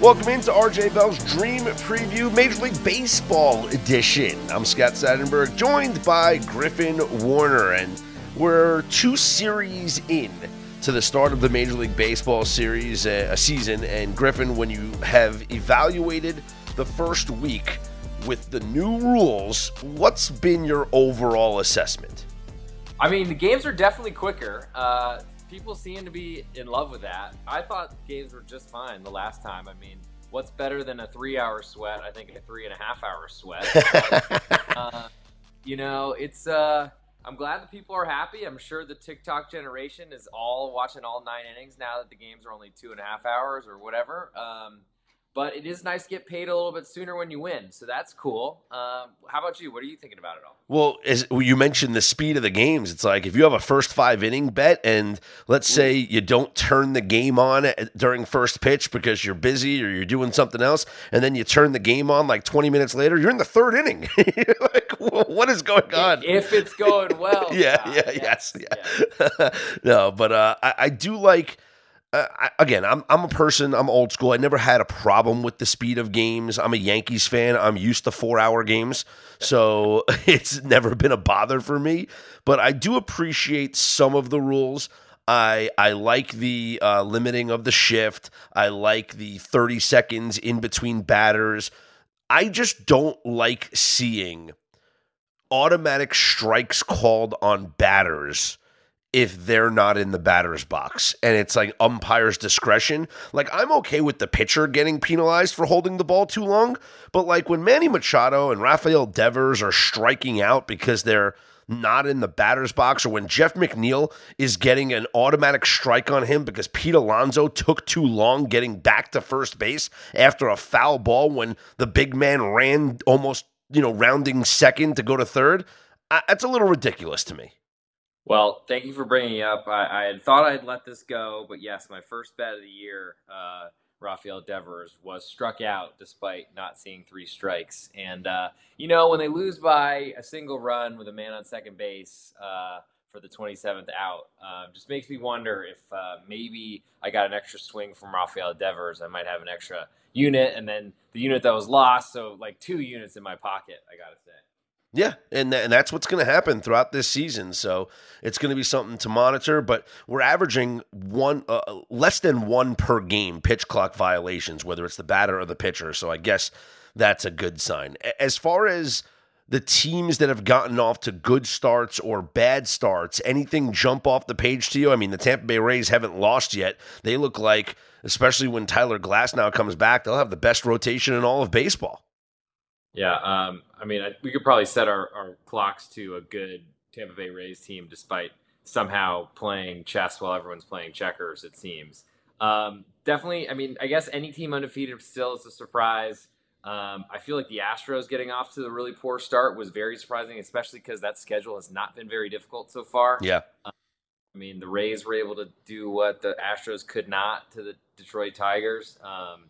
Welcome into RJ Bell's Dream Preview Major League Baseball edition. I'm Scott Seidenberg, joined by Griffin Warner, and we're two series in to the start of the Major League Baseball series, uh, a season. And Griffin, when you have evaluated the first week with the new rules, what's been your overall assessment? I mean, the games are definitely quicker. Uh, people seem to be in love with that. I thought games were just fine the last time. I mean, what's better than a three-hour sweat? I think a three and a half-hour sweat. uh, you know, it's. Uh, I'm glad that people are happy. I'm sure the TikTok generation is all watching all nine innings now that the games are only two and a half hours or whatever. Um, but it is nice to get paid a little bit sooner when you win, so that's cool. Um, how about you? What are you thinking about it all? Well, as you mentioned the speed of the games, it's like if you have a first five inning bet, and let's say you don't turn the game on during first pitch because you're busy or you're doing something else, and then you turn the game on like 20 minutes later, you're in the third inning. like, what is going on? If it's going well, yeah, yeah, yes, yes, yeah. no, but uh, I, I do like uh, I, again, I'm I'm a person. I'm old school. I never had a problem with the speed of games. I'm a Yankees fan. I'm used to four hour games, so it's never been a bother for me. But I do appreciate some of the rules. I I like the uh, limiting of the shift. I like the 30 seconds in between batters. I just don't like seeing automatic strikes called on batters if they're not in the batter's box and it's like umpire's discretion. Like I'm okay with the pitcher getting penalized for holding the ball too long, but like when Manny Machado and Rafael Devers are striking out because they're not in the batter's box or when Jeff McNeil is getting an automatic strike on him because Pete Alonso took too long getting back to first base after a foul ball when the big man ran almost, you know, rounding second to go to third. that's a little ridiculous to me. Well, thank you for bringing it up. I, I had thought I'd let this go, but yes, my first bet of the year, uh, Rafael Devers, was struck out despite not seeing three strikes. And, uh, you know, when they lose by a single run with a man on second base uh, for the 27th out, uh, just makes me wonder if uh, maybe I got an extra swing from Rafael Devers. I might have an extra unit, and then the unit that was lost, so like two units in my pocket, I got to say. Yeah, and th- and that's what's going to happen throughout this season. So it's going to be something to monitor. But we're averaging one uh, less than one per game pitch clock violations, whether it's the batter or the pitcher. So I guess that's a good sign. As far as the teams that have gotten off to good starts or bad starts, anything jump off the page to you? I mean, the Tampa Bay Rays haven't lost yet. They look like, especially when Tyler Glasnow comes back, they'll have the best rotation in all of baseball. Yeah, um, I mean, I, we could probably set our, our clocks to a good Tampa Bay Rays team, despite somehow playing chess while everyone's playing checkers. It seems. Um, definitely, I mean, I guess any team undefeated still is a surprise. Um, I feel like the Astros getting off to a really poor start was very surprising, especially because that schedule has not been very difficult so far. Yeah. Um, I mean, the Rays were able to do what the Astros could not to the Detroit Tigers. Um,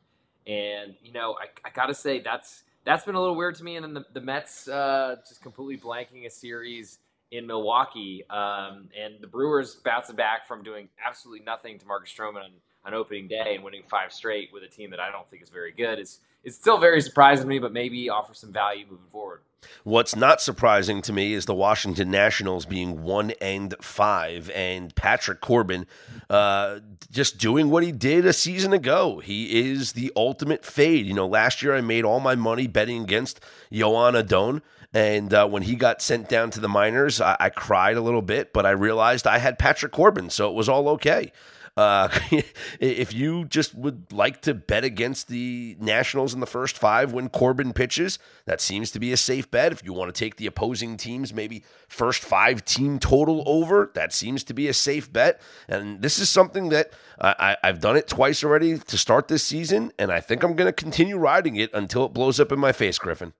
and, you know, I, I got to say, that's that's been a little weird to me. And then the, the Mets uh, just completely blanking a series in Milwaukee, um, and the Brewers bouncing back from doing absolutely nothing to Marcus Stroman on, on opening day and winning five straight with a team that I don't think is very good. It's it's still very surprising to me, but maybe offer some value moving forward. What's not surprising to me is the Washington Nationals being one and five, and Patrick Corbin uh, just doing what he did a season ago. He is the ultimate fade. You know, last year I made all my money betting against Joan Adon. And uh, when he got sent down to the minors, I-, I cried a little bit, but I realized I had Patrick Corbin, so it was all okay. Uh, if you just would like to bet against the Nationals in the first five when Corbin pitches, that seems to be a safe bet. If you want to take the opposing teams, maybe first five team total over, that seems to be a safe bet. And this is something that I, have done it twice already to start this season, and I think I'm going to continue riding it until it blows up in my face, Griffin.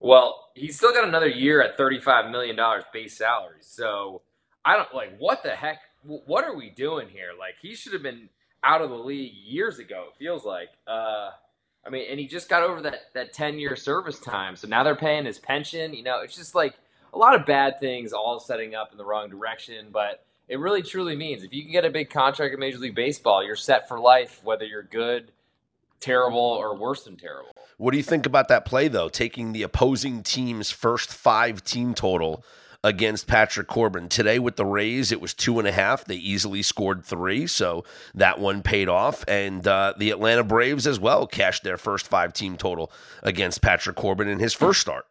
Well, he's still got another year at $35 million base salary. So I don't like what the heck what are we doing here? Like he should have been out of the league years ago. It feels like. Uh, I mean, and he just got over that that ten year service time, so now they're paying his pension. You know, it's just like a lot of bad things all setting up in the wrong direction. But it really truly means if you can get a big contract in Major League Baseball, you're set for life, whether you're good terrible or worse than terrible. What do you think about that play though? Taking the opposing team's first five team total against Patrick Corbin. Today with the Rays, it was two and a half. They easily scored three, so that one paid off. And uh, the Atlanta Braves as well cashed their first five team total against Patrick Corbin in his first start.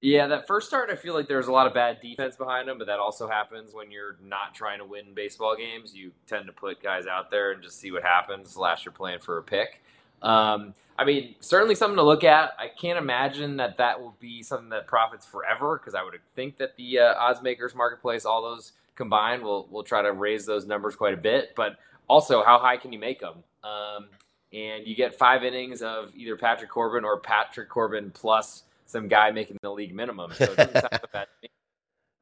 Yeah, that first start, I feel like there's a lot of bad defense behind him, but that also happens when you're not trying to win baseball games. You tend to put guys out there and just see what happens. Last you're playing for a pick. Um, I mean, certainly something to look at. I can't imagine that that will be something that profits forever because I would think that the uh, odds makers marketplace, all those combined, will will try to raise those numbers quite a bit. But also, how high can you make them? Um, and you get five innings of either Patrick Corbin or Patrick Corbin plus some guy making the league minimum. So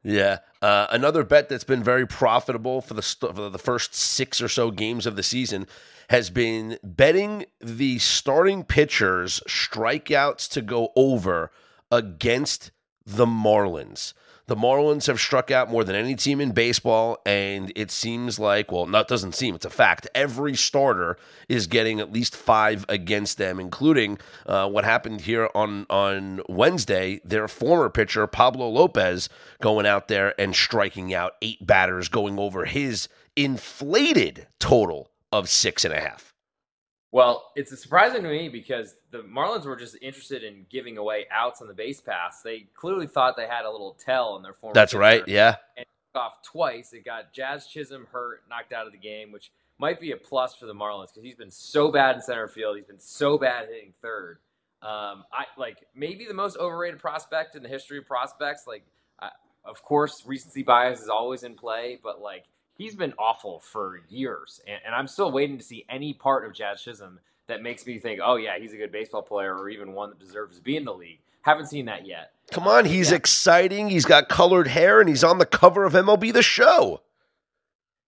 yeah, uh, another bet that's been very profitable for the st- for the first six or so games of the season has been betting the starting pitchers strikeouts to go over against the Marlins. The Marlins have struck out more than any team in baseball, and it seems like, well, not doesn't seem, it's a fact. Every starter is getting at least five against them, including uh, what happened here on, on Wednesday. Their former pitcher, Pablo Lopez, going out there and striking out eight batters, going over his inflated total of six and a half. Well, it's surprising to me because the Marlins were just interested in giving away outs on the base pass. They clearly thought they had a little tell in their form. That's right. Yeah. And off twice. It got Jazz Chisholm hurt, knocked out of the game, which might be a plus for the Marlins because he's been so bad in center field. He's been so bad hitting third. Um, I like maybe the most overrated prospect in the history of prospects. Like, uh, of course, recency bias is always in play, but like he's been awful for years, and, and, I'm still waiting to see any part of Jazz Chisholm that makes me think, oh yeah, he's a good baseball player, or even one that deserves to be in the league. Haven't seen that yet. Come on, he's yeah. exciting. He's got colored hair, and he's on the cover of MLB The Show.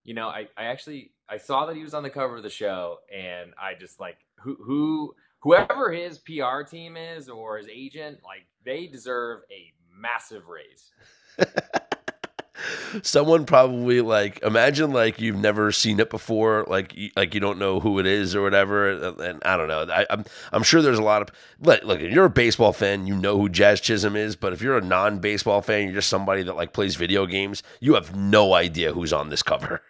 You know, I, I actually I saw that he was on the cover of the show, and I just like who who whoever his PR team is or his agent, like they deserve a massive raise. someone probably like imagine like you've never seen it before like you, like you don't know who it is or whatever and I don't know. I, am I'm, I'm sure there's a lot of look, look if you're a baseball fan you know who Jazz Chisholm is but if you're a non-baseball fan you're just somebody that like plays video games you have no idea who's on this cover.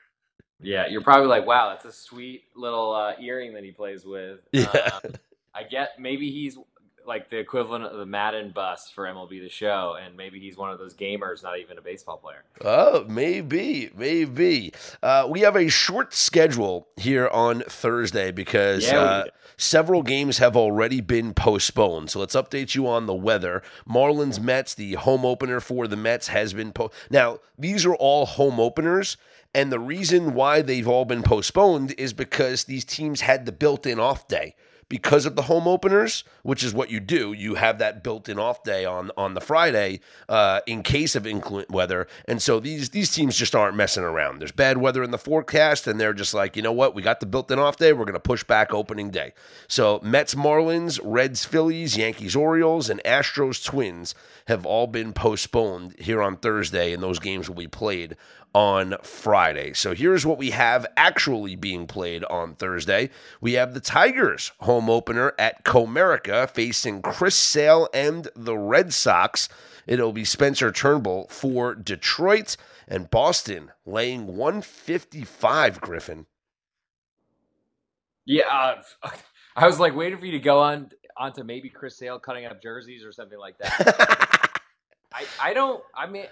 Yeah you're probably like wow that's a sweet little uh, earring that he plays with. Yeah. Um, I get maybe he's like the equivalent of the Madden bus for MLB the Show, and maybe he's one of those gamers, not even a baseball player. Oh, maybe, maybe. Uh, we have a short schedule here on Thursday because yeah, uh, several games have already been postponed. So let's update you on the weather. Marlins Mets, the home opener for the Mets has been po- now. These are all home openers. And the reason why they've all been postponed is because these teams had the built in off day because of the home openers, which is what you do. You have that built-in off day on on the Friday uh, in case of inclement weather, and so these these teams just aren't messing around. There's bad weather in the forecast, and they're just like, you know what, we got the built-in off day. We're going to push back opening day. So Mets, Marlins, Reds, Phillies, Yankees, Orioles, and Astros, Twins have all been postponed here on Thursday, and those games will be played on Friday. So here's what we have actually being played on Thursday. We have the Tigers home opener at Comerica facing Chris Sale and the Red Sox. It'll be Spencer Turnbull for Detroit and Boston laying 155, Griffin. Yeah, uh, I was like waiting for you to go on onto maybe Chris Sale cutting up jerseys or something like that. I, I don't I mean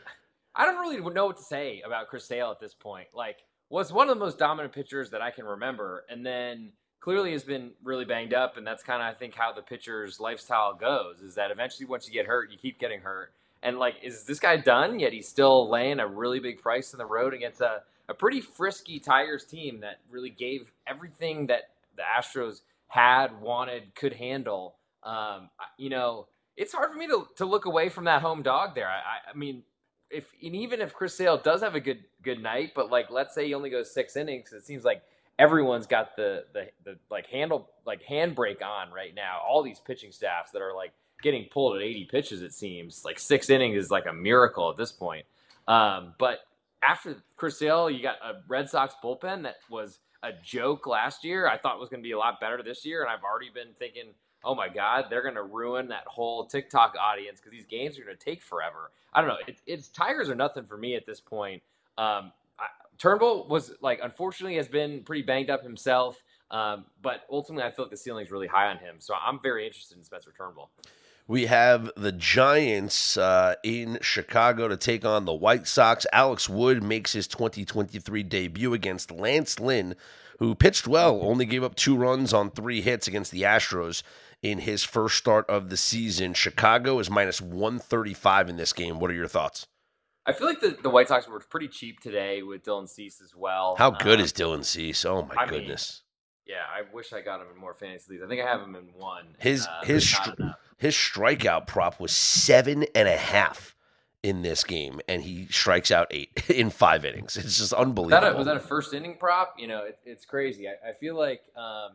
I don't really know what to say about Chris Sale at this point. Like, was one of the most dominant pitchers that I can remember, and then clearly has been really banged up, and that's kind of I think how the pitcher's lifestyle goes. Is that eventually once you get hurt, you keep getting hurt, and like, is this guy done? Yet he's still laying a really big price in the road against a a pretty frisky Tigers team that really gave everything that the Astros had, wanted, could handle. Um, you know, it's hard for me to, to look away from that home dog there. I, I mean, if and even if Chris Sale does have a good good night, but like let's say he only goes six innings, it seems like everyone's got the the, the like handle like handbrake on right now. All these pitching staffs that are like getting pulled at 80 pitches, it seems like six innings is like a miracle at this point. Um, but after Chris Sale, you got a Red Sox bullpen that was a joke last year, I thought was going to be a lot better this year, and I've already been thinking, oh my god, they're to ruin that whole TikTok audience because these games are to take forever. I don't know. It, it's Tigers are nothing for me at this point. Um, I, Turnbull was like, unfortunately, has been pretty banged up himself. Um, but ultimately, I feel like the ceiling is really high on him. So I'm very interested in Spencer Turnbull. We have the Giants uh, in Chicago to take on the White Sox. Alex Wood makes his 2023 debut against Lance Lynn, who pitched well, only gave up two runs on three hits against the Astros in his first start of the season. Chicago is minus 135 in this game. What are your thoughts? I feel like the, the White Sox were pretty cheap today with Dylan Cease as well. How good um, is Dylan Cease? Oh my I goodness. Mean, yeah, I wish I got him in more fantasy leagues. I think I have him in one. His uh, his his strikeout prop was seven and a half in this game, and he strikes out eight in five innings. It's just unbelievable. Was that a, was that a first inning prop? You know, it, it's crazy. I, I feel like, um,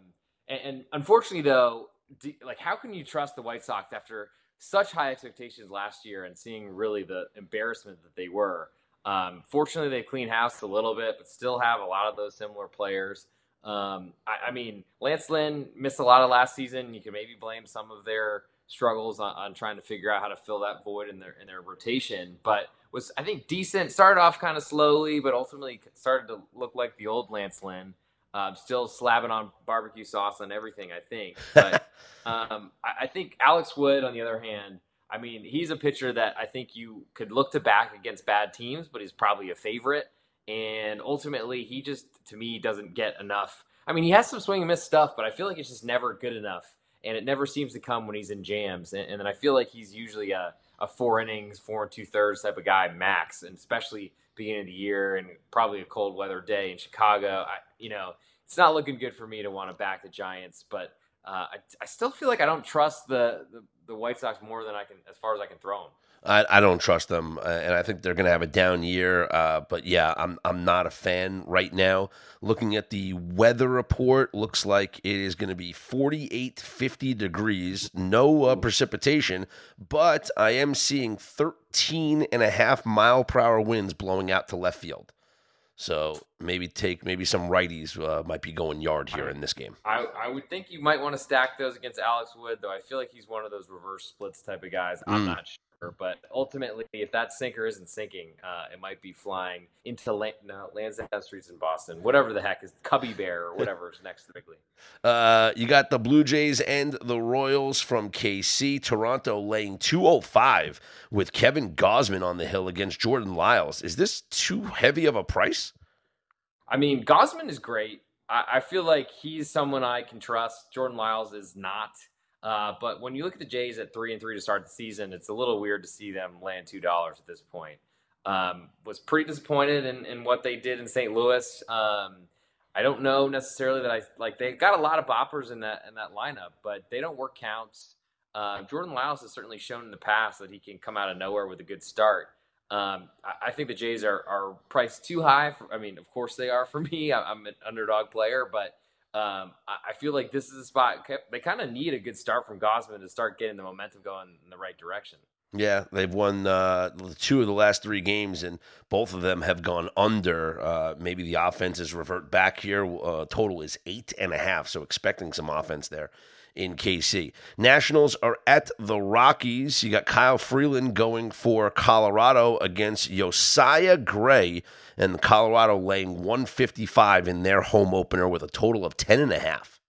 and, and, unfortunately, though, do, like, how can you trust the White Sox after such high expectations last year and seeing really the embarrassment that they were? Um, fortunately, they clean house a little bit, but still have a lot of those similar players. Um, I, I, mean, Lance Lynn missed a lot of last season. You can maybe blame some of their struggles on, on, trying to figure out how to fill that void in their in their rotation, but was I think decent. Started off kind of slowly, but ultimately started to look like the old Lance Lynn. Um, still slapping on barbecue sauce on everything, I think. But um, I, I, think Alex Wood, on the other hand, I mean, he's a pitcher that I think you could look to back against bad teams, but he's probably a favorite. And ultimately, he just, to me, doesn't get enough. I mean, he has some swing and miss stuff, but I feel like it's just never good enough. And it never seems to come when he's in jams. And, and then I feel like he's usually a, a four innings, four and two thirds type of guy, max, and especially beginning of the year and probably a cold weather day in Chicago. I, you know, it's not looking good for me to want to back the Giants, but uh, I, I still feel like I don't trust the, the, the White Sox more than I can, as far as I can throw them. I, I don't trust them, uh, and I think they're going to have a down year. Uh, but yeah, I'm I'm not a fan right now. Looking at the weather report, looks like it is going to be 48, 50 degrees, no uh, precipitation, but I am seeing 13 and a half mile per hour winds blowing out to left field. So maybe take maybe some righties uh, might be going yard here in this game. I, I would think you might want to stack those against Alex Wood, though. I feel like he's one of those reverse splits type of guys. I'm mm. not sure. But ultimately, if that sinker isn't sinking, uh, it might be flying into Lan- no, Lansdowne Streets in Boston, whatever the heck is Cubby Bear or whatever is next to the big league. Uh, you got the Blue Jays and the Royals from KC. Toronto laying 205 with Kevin Gausman on the hill against Jordan Lyles. Is this too heavy of a price? I mean, Gausman is great. I, I feel like he's someone I can trust. Jordan Lyles is not. Uh, but when you look at the Jays at three and three to start the season, it's a little weird to see them land two dollars at this point. Um, was pretty disappointed in, in, what they did in St. Louis. Um, I don't know necessarily that I like they got a lot of boppers in that in that lineup, but they don't work counts. Uh, Jordan Lyles has certainly shown in the past that he can come out of nowhere with a good start. Um, I, I, think the Jays are, are priced too high. For, I mean, of course they are for me. I'm an underdog player, but um, I, feel like this is a spot they kind of need a good start from Gausman to start getting the momentum going in the right direction. Yeah, they've won uh, two of the last three games, and both of them have gone under. Uh, maybe the offenses revert back here. Uh, total is eight and a half, so expecting some offense there in KC. Nationals are at the Rockies. You got Kyle Freeland going for Colorado against Josiah Gray, and Colorado laying 155 in their home opener with a total of 10 and a half.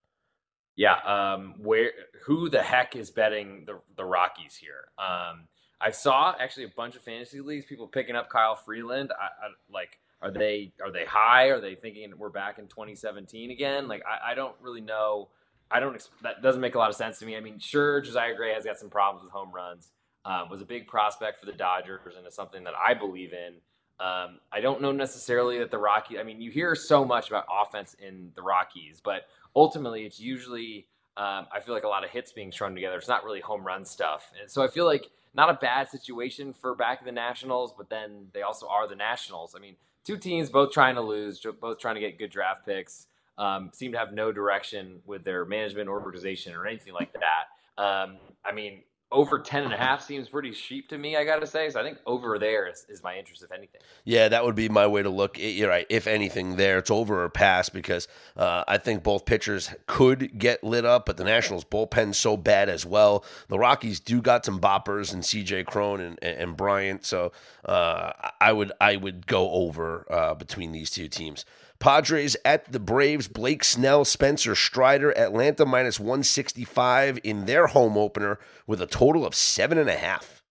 Yeah, um, where who the heck is betting the the Rockies here? Um, I saw actually a bunch of fantasy leagues people picking up Kyle Freeland. I, I, like, are they are they high? Are they thinking we're back in 2017 again? Like, I, I don't really know I don't. That doesn't make a lot of sense to me. I mean, sure, Josiah Gray has got some problems with home runs. Um, was a big prospect for the Dodgers, and it's something that I believe in. Um, I don't know necessarily that the Rockies. I mean, you hear so much about offense in the Rockies, but ultimately, it's usually um, I feel like a lot of hits being thrown together. It's not really home run stuff, and so I feel like not a bad situation for back of the Nationals, but then they also are the Nationals. I mean, two teams both trying to lose, both trying to get good draft picks um, seem to have no direction with their management organization or anything like that. Um, I mean, over 10 and a half seems pretty cheap to me, I got to say. So I think over there is, is, my interest, if anything. Yeah, that would be my way to look. You're right. If anything, there, it's over or pass because uh, I think both pitchers could get lit up, but the Nationals bullpen so bad as well. The Rockies do got some boppers and CJ Cron and, and Bryant. So uh, I would I would go over uh, between these two teams. Padres at the Braves. Blake Snell, Spencer Strider, Atlanta minus 165 in their home opener with a total of seven and a half.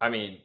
I mean,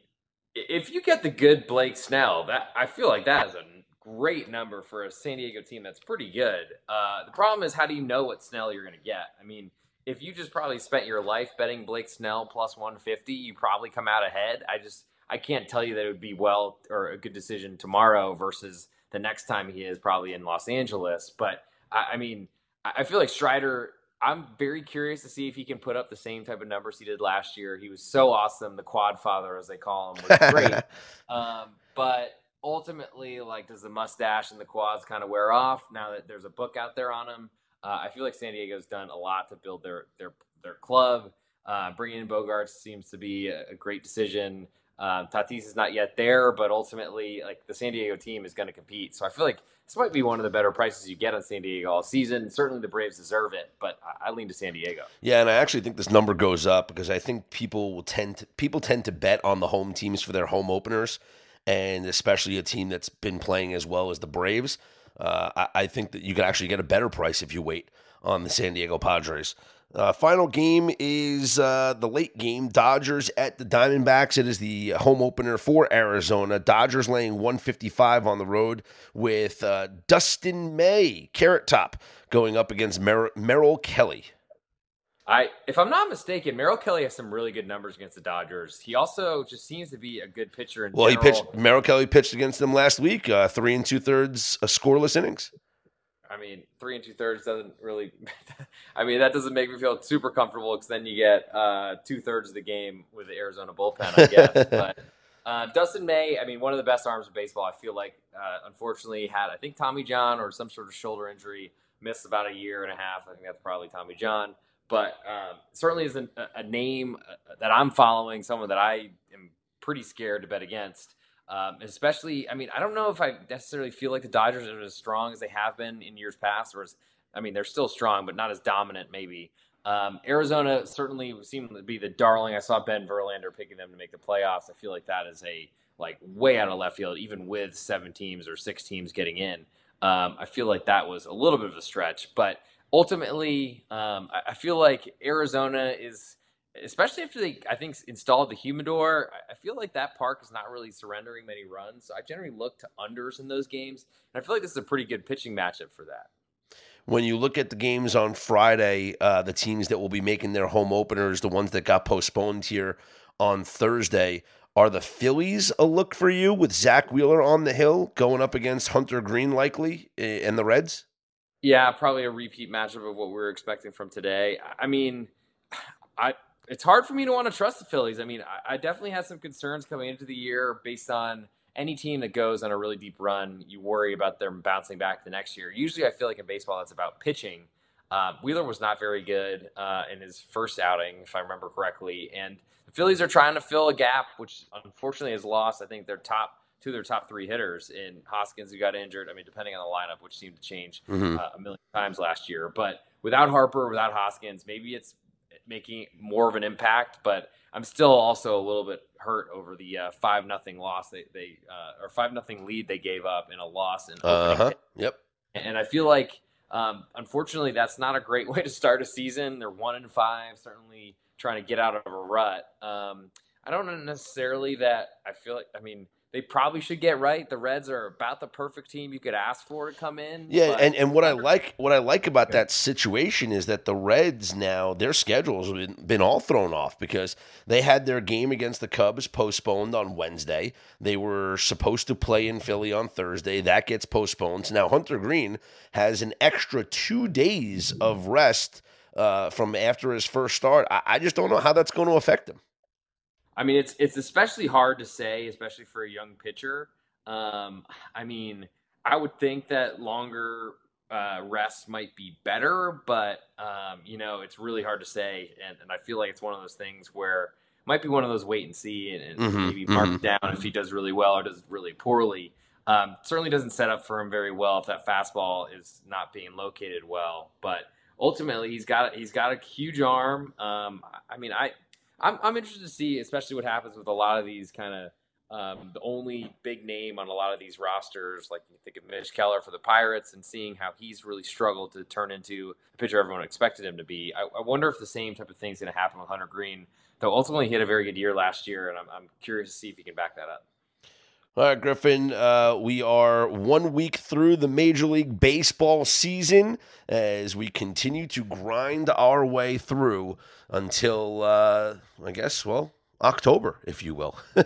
if you get the good Blake Snell, that I feel like that is a great number for a San Diego team that's pretty good. Uh, the problem is, how do you know what Snell you're going to get? I mean, if you just probably spent your life betting Blake Snell plus 150, you probably come out ahead. I just I can't tell you that it would be well or a good decision tomorrow versus the next time he is probably in Los Angeles. But I, I mean, I feel like Strider. I'm very curious to see if he can put up the same type of numbers he did last year. He was so awesome. The quad father, as they call him, was great. um, but ultimately, like, does the mustache and the quads kind of wear off now that there's a book out there on him? Uh, I feel like San Diego's done a lot to build their their their club. Uh, bringing in Bogaerts seems to be a, a great decision. Um, Tatis is not yet there, but ultimately, like the San Diego team is going to compete. So I feel like this might be one of the better prices you get on San Diego all season. Certainly, the Braves deserve it, but I, I lean to San Diego. Yeah, and I actually think this number goes up because I think people will tend to, people tend to bet on the home teams for their home openers, and especially a team that's been playing as well as the Braves. Uh, I, I think that you could actually get a better price if you wait on the San Diego Padres. Uh, final game is uh, the late game. Dodgers at the Diamondbacks. It is the home opener for Arizona. Dodgers laying 155 on the road with uh, Dustin May, Carrot Top, going up against Mer- Merrill Kelly. I, if I'm not mistaken, Merrill Kelly has some really good numbers against the Dodgers. He also just seems to be a good pitcher. well, general. he pitched. Merrill Kelly pitched against them last week, uh, three and two thirds uh, scoreless innings. I mean, three and two thirds doesn't really. I mean, that doesn't make me feel super comfortable because then you get uh, two thirds of the game with the Arizona bullpen, I guess. but uh, Dustin May, I mean, one of the best arms of baseball. I feel like, uh, unfortunately, had I think Tommy John or some sort of shoulder injury, missed about a year and a half. I think that's probably Tommy John. But um, certainly is a, a name uh, that I'm following, someone that I am pretty scared to bet against. Um, especially, I mean, I don't know if I necessarily feel like the Dodgers are as strong as they have been in years past, or as, I mean, they're still strong, but not as dominant, maybe. Um, Arizona certainly seemed to be the darling. I saw Ben Verlander picking them to make the playoffs. I feel like that is a like way out of left field, even with seven teams or six teams getting in. Um, I feel like that was a little bit of a stretch, but ultimately, um, I, I feel like Arizona is especially after they, I think, installed the humidor. I feel like that park is not really surrendering many runs. So I generally look to unders in those games, and I feel like this is a pretty good pitching matchup for that. When you look at the games on Friday, uh, the teams that will be making their home openers, the ones that got postponed here on Thursday, are the Phillies a look for you with Zack Wheeler on the hill going up against Hunter Greene likely and the Reds? Yeah, probably a repeat matchup of what we were expecting from today. I mean, I it's hard for me to want to trust the Phillies. I mean, I, I, definitely had some concerns coming into the year based on any team that goes on a really deep run. You worry about them bouncing back the next year. Usually, I feel like in baseball, that's about pitching. Uh, Wheeler was not very good uh, in his first outing, if I remember correctly, and the Phillies are trying to fill a gap, which unfortunately has lost. I think their top two of their top three hitters in Hoskins, who got injured. I mean, depending on the lineup, which seemed to change mm-hmm. uh, a million times last year, but without Harper, without Hoskins, maybe it's making more of an impact. But I'm still also a little bit hurt over the uh, five nothing loss they they uh, or five nothing lead they gave up in a loss in. Uh-huh. Yep. And I feel like um, unfortunately that's not a great way to start a season. They're one and five, certainly trying to get out of a rut. Um, I don't know necessarily that I feel like. I mean, they probably should get right. The Reds are about the perfect team you could ask for to come in. Yeah, and, and what I like what I like about that situation is that the Reds now their schedules have been, been all thrown off because they had their game against the Cubs postponed on Wednesday. They were supposed to play in Philly on Thursday. That gets postponed. So now Hunter Greene has an extra two days of rest uh, from after his first start. I, I just don't know how that's going to affect him. I mean, it's it's especially hard to say, especially for a young pitcher. Um, I mean, I would think that longer uh, rest might be better, but um, you know it's really hard to say, and, and I feel like it's one of those things where might be one of those wait and see, and, and mm-hmm, maybe mark mm-hmm. down if he does really well or does really poorly. Um, certainly doesn't set up for him very well if that fastball is not being located well. But ultimately, he's got he's got a huge arm. Um, I mean, I I'm, I'm interested to see, especially what happens with a lot of these kind of um, the only big name on a lot of these rosters, like you think of Mitch Keller for the Pirates, and seeing how he's really struggled to turn into the pitcher everyone expected him to be. I, I wonder if the same type of thing is going to happen with Hunter Greene. though ultimately he had a very good year last year, and I'm, I'm curious to see if he can back that up. All right, Griffin, uh, we are one week through the Major League Baseball season as we continue to grind our way through until, uh, I guess, well, October, if you will.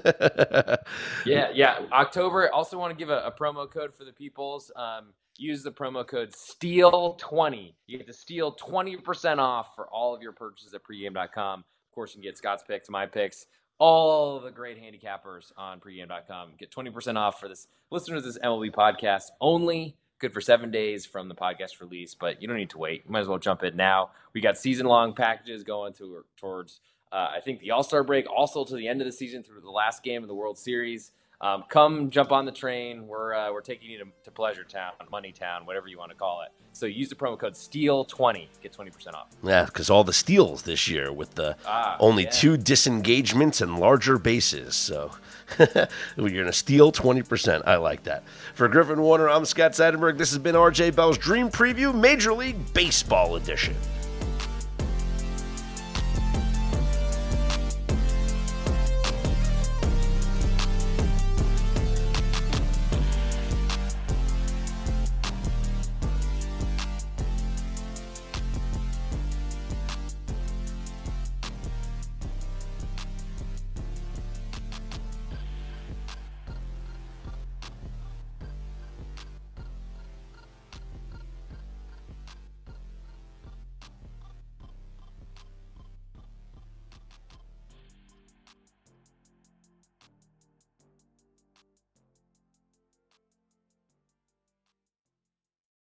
yeah, yeah, October. Also, want to give a, a promo code for the peoples. Um, use the promo code STEAL20. You get to steal 20% off for all of your purchases at pregame.com. Of course, you can get Scott's picks, my picks, all the great handicappers on pregame.com. Get 20% off for this listeners to this MLB podcast only. Good for seven days from the podcast release, but you don't need to wait. You might as well jump in now. We got season long packages going to, towards, uh, I think, the All Star break, also to the end of the season through the last game of the World Series. Um, come jump on the train. We're, uh, we're taking you to, to Pleasure Town, Money Town, whatever you want to call it. So use the promo code STEAL20, get 20% off. Yeah, because all the steals this year with the ah, only yeah. two disengagements and larger bases. So you're going to steal 20%. I like that. For Griffin Warner, I'm Scott Seidenberg. This has been RJ Bell's Dream Preview Major League Baseball Edition.